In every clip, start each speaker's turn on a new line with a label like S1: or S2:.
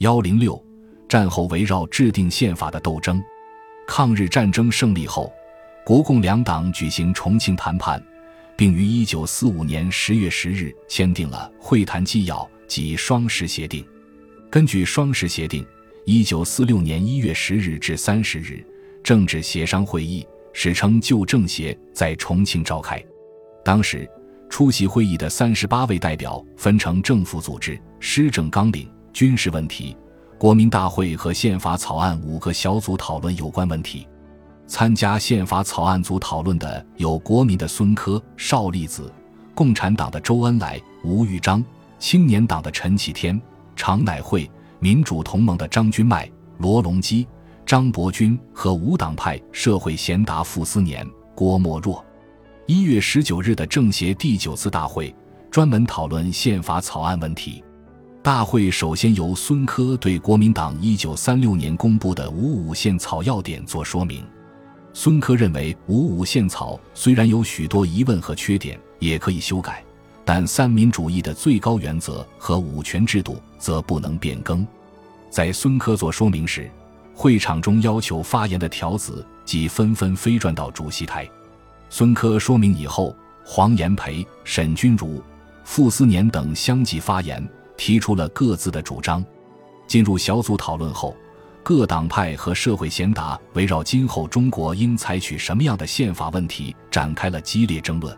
S1: 幺零六，战后围绕制定宪法的斗争。抗日战争胜利后，国共两党举行重庆谈判，并于一九四五年十月十日签订了会谈纪要及双十协定。根据双十协定，一九四六年一月十日至三十日，政治协商会议（史称旧政协）在重庆召开。当时，出席会议的三十八位代表分成政府组织、施政纲领。军事问题、国民大会和宪法草案五个小组讨论有关问题。参加宪法草案组讨论的有国民的孙科、邵力子，共产党的周恩来、吴玉章，青年党的陈启天、常乃会，民主同盟的张君迈、罗隆基、张伯钧和无党派社会贤达傅斯年、郭沫若。一月十九日的政协第九次大会专门讨论宪法草案问题。大会首先由孙科对国民党一九三六年公布的五五宪草要点做说明。孙科认为，五五宪草虽然有许多疑问和缺点，也可以修改，但三民主义的最高原则和五权制度则不能变更。在孙科做说明时，会场中要求发言的条子即纷纷飞转到主席台。孙科说明以后，黄炎培、沈钧儒、傅斯年等相继发言。提出了各自的主张。进入小组讨论后，各党派和社会贤达围绕今后中国应采取什么样的宪法问题展开了激烈争论。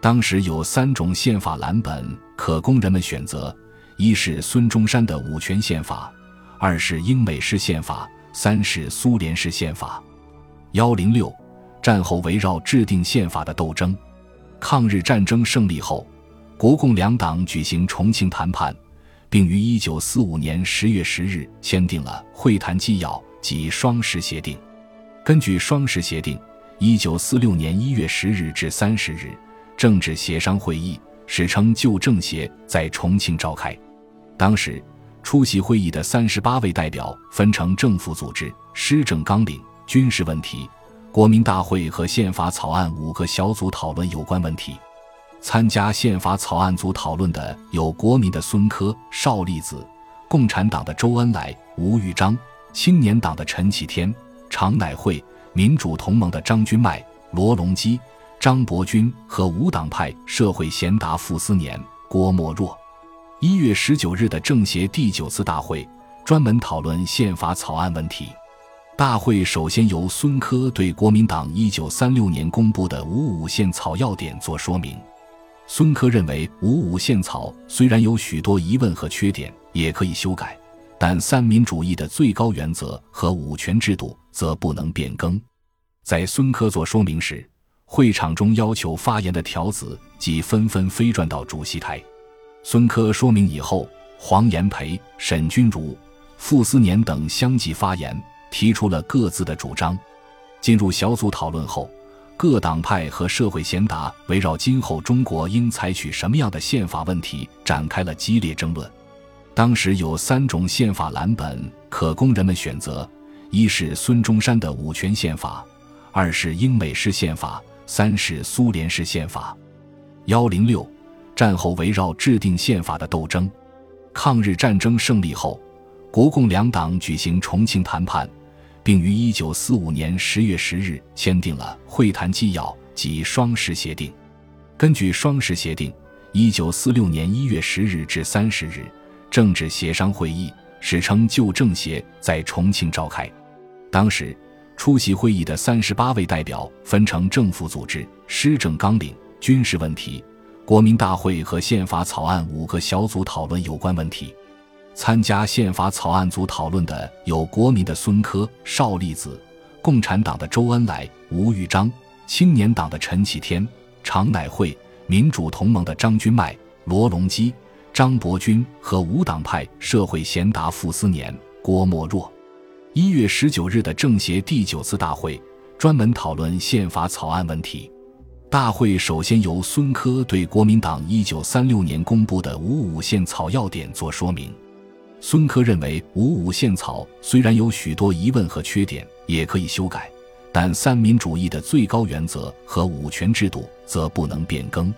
S1: 当时有三种宪法蓝本可供人们选择：一是孙中山的五权宪法，二是英美式宪法，三是苏联式宪法。幺零六，战后围绕制定宪法的斗争。抗日战争胜利后，国共两党举行重庆谈判。并于一九四五年十月十日签订了会谈纪要及双十协定。根据双十协定，一九四六年一月十日至三十日，政治协商会议（史称旧政协）在重庆召开。当时，出席会议的三十八位代表分成政府组织、施政纲领、军事问题、国民大会和宪法草案五个小组讨论有关问题。参加宪法草案组讨论的有国民的孙科、邵力子，共产党的周恩来、吴玉章，青年党的陈启天、常乃会，民主同盟的张君迈、罗隆基、张伯钧和无党派社会贤达傅斯年、郭沫若。一月十九日的政协第九次大会专门讨论宪法草案问题。大会首先由孙科对国民党一九三六年公布的五五宪草要点做说明。孙科认为，五五宪草虽然有许多疑问和缺点，也可以修改，但三民主义的最高原则和五权制度则不能变更。在孙科做说明时，会场中要求发言的条子即纷纷飞转到主席台。孙科说明以后，黄炎培、沈钧儒、傅斯年等相继发言，提出了各自的主张。进入小组讨论后。各党派和社会贤达围绕今后中国应采取什么样的宪法问题展开了激烈争论。当时有三种宪法蓝本可供人们选择：一是孙中山的五权宪法，二是英美式宪法，三是苏联式宪法。幺零六，战后围绕制定宪法的斗争。抗日战争胜利后，国共两党举行重庆谈判。并于一九四五年十月十日签订了会谈纪要及双十协定。根据双十协定，一九四六年一月十日至三十日，政治协商会议（史称旧政协）在重庆召开。当时，出席会议的三十八位代表分成政府组织、施政纲领、军事问题、国民大会和宪法草案五个小组讨论有关问题。参加宪法草案组讨论的有国民的孙科、邵力子，共产党的周恩来、吴玉章，青年党的陈启天、常乃会，民主同盟的张君迈、罗隆基、张伯钧和无党派社会贤达傅斯年、郭沫若。一月十九日的政协第九次大会专门讨论宪法草案问题。大会首先由孙科对国民党一九三六年公布的五五宪草要点做说明。孙科认为，五五宪草虽然有许多疑问和缺点，也可以修改，但三民主义的最高原则和五权制度则不能变更。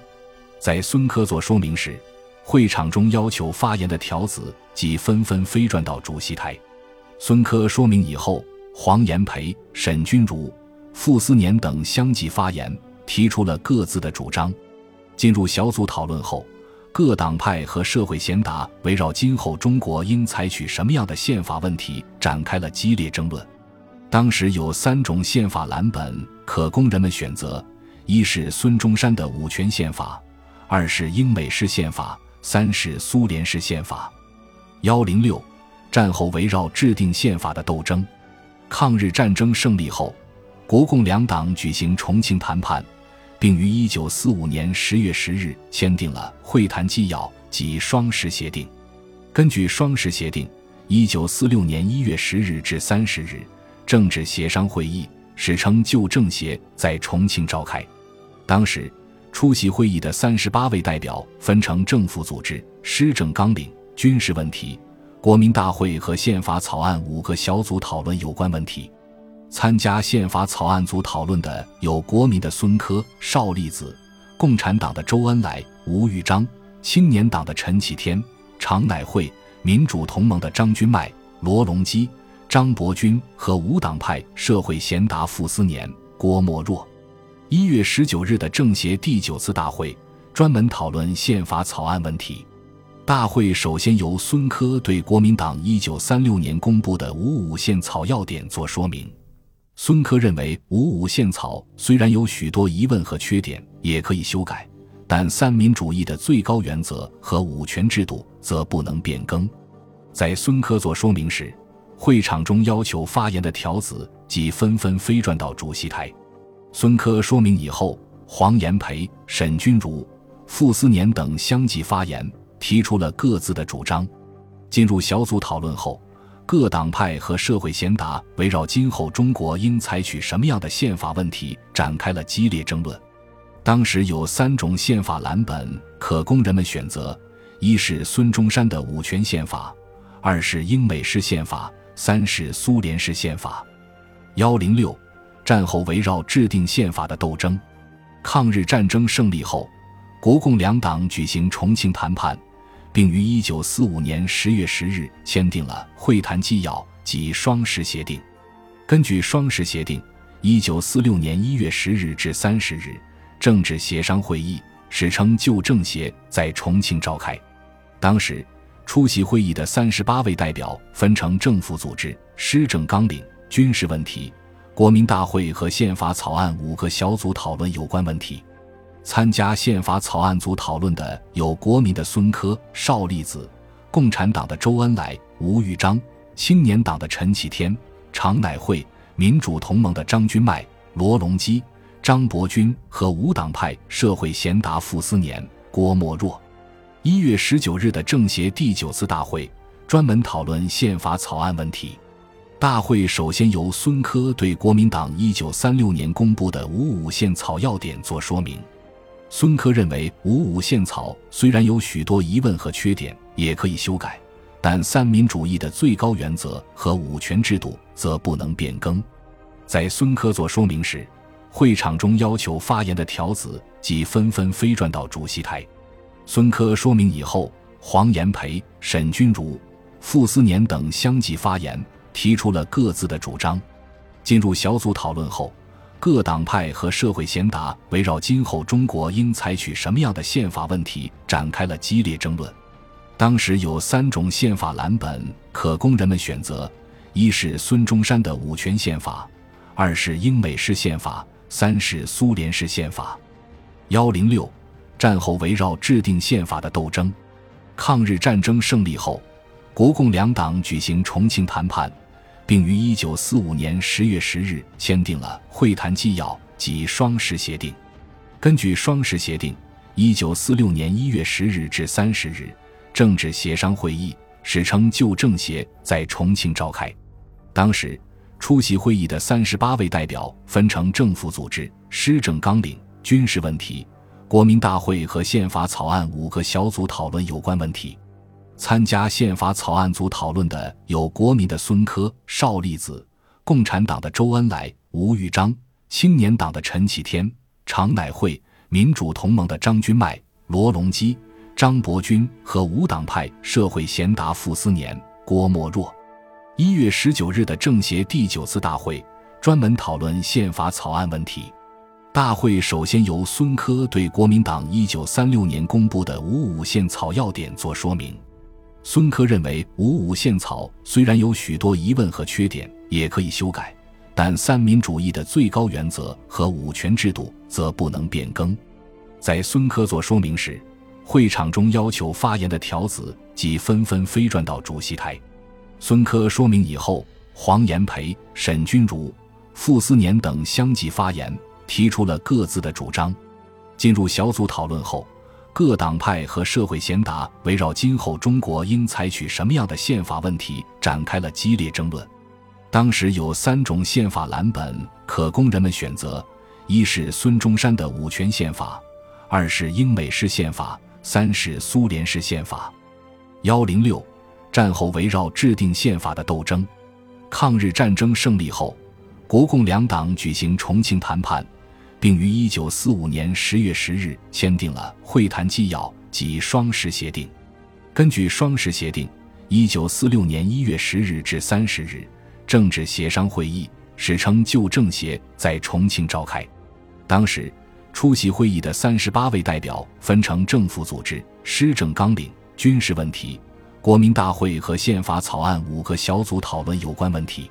S1: 在孙科做说明时，会场中要求发言的条子即纷纷飞转到主席台。孙科说明以后，黄炎培、沈钧儒、傅斯年等相继发言，提出了各自的主张。进入小组讨论后，各党派和社会贤达围绕今后中国应采取什么样的宪法问题展开了激烈争论。当时有三种宪法蓝本可供人们选择：一是孙中山的五权宪法，二是英美式宪法，三是苏联式宪法。幺零六，战后围绕制定宪法的斗争。抗日战争胜利后，国共两党举行重庆谈判。并于一九四五年十月十日签订了会谈纪要及双十协定。根据双十协定，一九四六年一月十日至三十日，政治协商会议（史称旧政协）在重庆召开。当时，出席会议的三十八位代表分成政府组织、施政纲领、军事问题、国民大会和宪法草案五个小组讨论有关问题。参加宪法草案组讨论的有国民的孙科、邵力子，共产党的周恩来、吴玉章，青年党的陈启天、常乃会，民主同盟的张君迈、罗隆基、张伯钧和无党派社会贤达傅斯年、郭沫若。一月十九日的政协第九次大会专门讨论宪法草案问题。大会首先由孙科对国民党一九三六年公布的五五宪草要点作说明。孙科认为，五五宪草虽然有许多疑问和缺点，也可以修改，但三民主义的最高原则和五权制度则不能变更。在孙科做说明时，会场中要求发言的条子即纷纷飞转到主席台。孙科说明以后，黄炎培、沈钧儒、傅斯年等相继发言，提出了各自的主张。进入小组讨论后。各党派和社会贤达围绕今后中国应采取什么样的宪法问题展开了激烈争论。当时有三种宪法蓝本可供人们选择：一是孙中山的五权宪法，二是英美式宪法，三是苏联式宪法。幺零六，战后围绕制定宪法的斗争。抗日战争胜利后，国共两党举行重庆谈判。并于一九四五年十月十日签订了会谈纪要及双十协定。根据双十协定，一九四六年一月十日至三十日，政治协商会议（史称旧政协）在重庆召开。当时，出席会议的三十八位代表分成政府组织、施政纲领、军事问题、国民大会和宪法草案五个小组讨论有关问题。参加宪法草案组讨论的有国民的孙科、邵力子，共产党的周恩来、吴玉章，青年党的陈启天、常乃会，民主同盟的张君迈、罗隆基、张伯钧和无党派社会贤达傅斯年、郭沫若。一月十九日的政协第九次大会专门讨论宪法草案问题。大会首先由孙科对国民党一九三六年公布的五五宪草要点做说明。孙科认为，五五宪草虽然有许多疑问和缺点，也可以修改，但三民主义的最高原则和五权制度则不能变更。在孙科做说明时，会场中要求发言的条子即纷纷飞转到主席台。孙科说明以后，黄炎培、沈钧儒、傅斯年等相继发言，提出了各自的主张。进入小组讨论后。各党派和社会贤达围绕今后中国应采取什么样的宪法问题展开了激烈争论。当时有三种宪法蓝本可供人们选择：一是孙中山的五权宪法，二是英美式宪法，三是苏联式宪法。幺零六，战后围绕制定宪法的斗争。抗日战争胜利后，国共两党举行重庆谈判。并于一九四五年十月十日签订了会谈纪要及双十协定。根据双十协定，一九四六年一月十日至三十日，政治协商会议（史称旧政协）在重庆召开。当时，出席会议的三十八位代表分成政府组织、施政纲领、军事问题、国民大会和宪法草案五个小组讨论有关问题。参加宪法草案组讨论的有国民的孙科、邵力子，共产党的周恩来、吴玉章，青年党的陈启天、常乃会，民主同盟的张君迈、罗隆基、张伯钧和无党派社会贤达傅斯年、郭沫若。一月十九日的政协第九次大会专门讨论宪法草案问题。大会首先由孙科对国民党一九三六年公布的五五宪草要点做说明。孙科认为，五五宪草虽然有许多疑问和缺点，也可以修改，但三民主义的最高原则和五权制度则不能变更。在孙科做说明时，会场中要求发言的条子即纷纷飞转到主席台。孙科说明以后，黄炎培、沈钧儒、傅斯年等相继发言，提出了各自的主张。进入小组讨论后，各党派和社会贤达围绕今后中国应采取什么样的宪法问题展开了激烈争论。当时有三种宪法蓝本可供人们选择：一是孙中山的五权宪法，二是英美式宪法，三是苏联式宪法。幺零六。战后围绕制定宪法的斗争，抗日战争胜利后，国共两党举行重庆谈判，并于一九四五年十月十日签订了会谈纪要及双十协定。根据双十协定，一九四六年一月十日至三十日，政治协商会议（史称旧政协）在重庆召开。当时出席会议的三十八位代表分成政府组织、施政纲领、军事问题。国民大会和宪法草案五个小组讨论有关问题。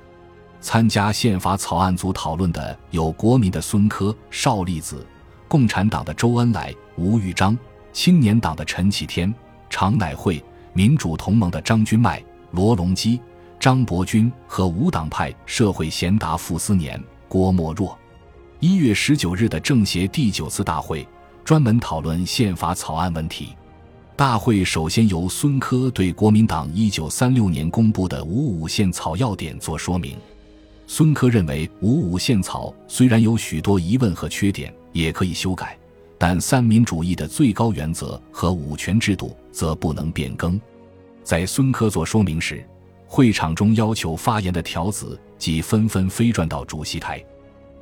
S1: 参加宪法草案组讨论的有国民的孙科、邵力子，共产党的周恩来、吴玉章，青年党的陈启天、常乃会，民主同盟的张君迈、罗隆基、张伯钧和无党派社会贤达傅斯年、郭沫若。一月十九日的政协第九次大会专门讨论宪法草案问题。大会首先由孙科对国民党一九三六年公布的五五宪草要点做说明。孙科认为，五五宪草虽然有许多疑问和缺点，也可以修改，但三民主义的最高原则和五权制度则不能变更。在孙科做说明时，会场中要求发言的条子即纷纷飞转到主席台。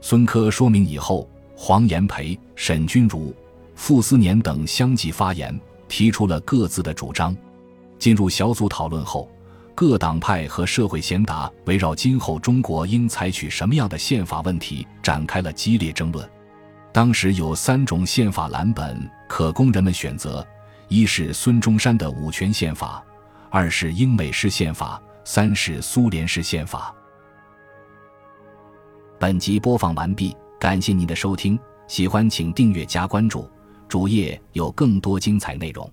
S1: 孙科说明以后，黄炎培、沈钧儒、傅斯年等相继发言。提出了各自的主张。进入小组讨论后，各党派和社会贤达围绕今后中国应采取什么样的宪法问题展开了激烈争论。当时有三种宪法蓝本可供人们选择：一是孙中山的五权宪法，二是英美式宪法，三是苏联式宪法。本集播放完毕，感谢您的收听，喜欢请订阅加关注。主页有更多精彩内容。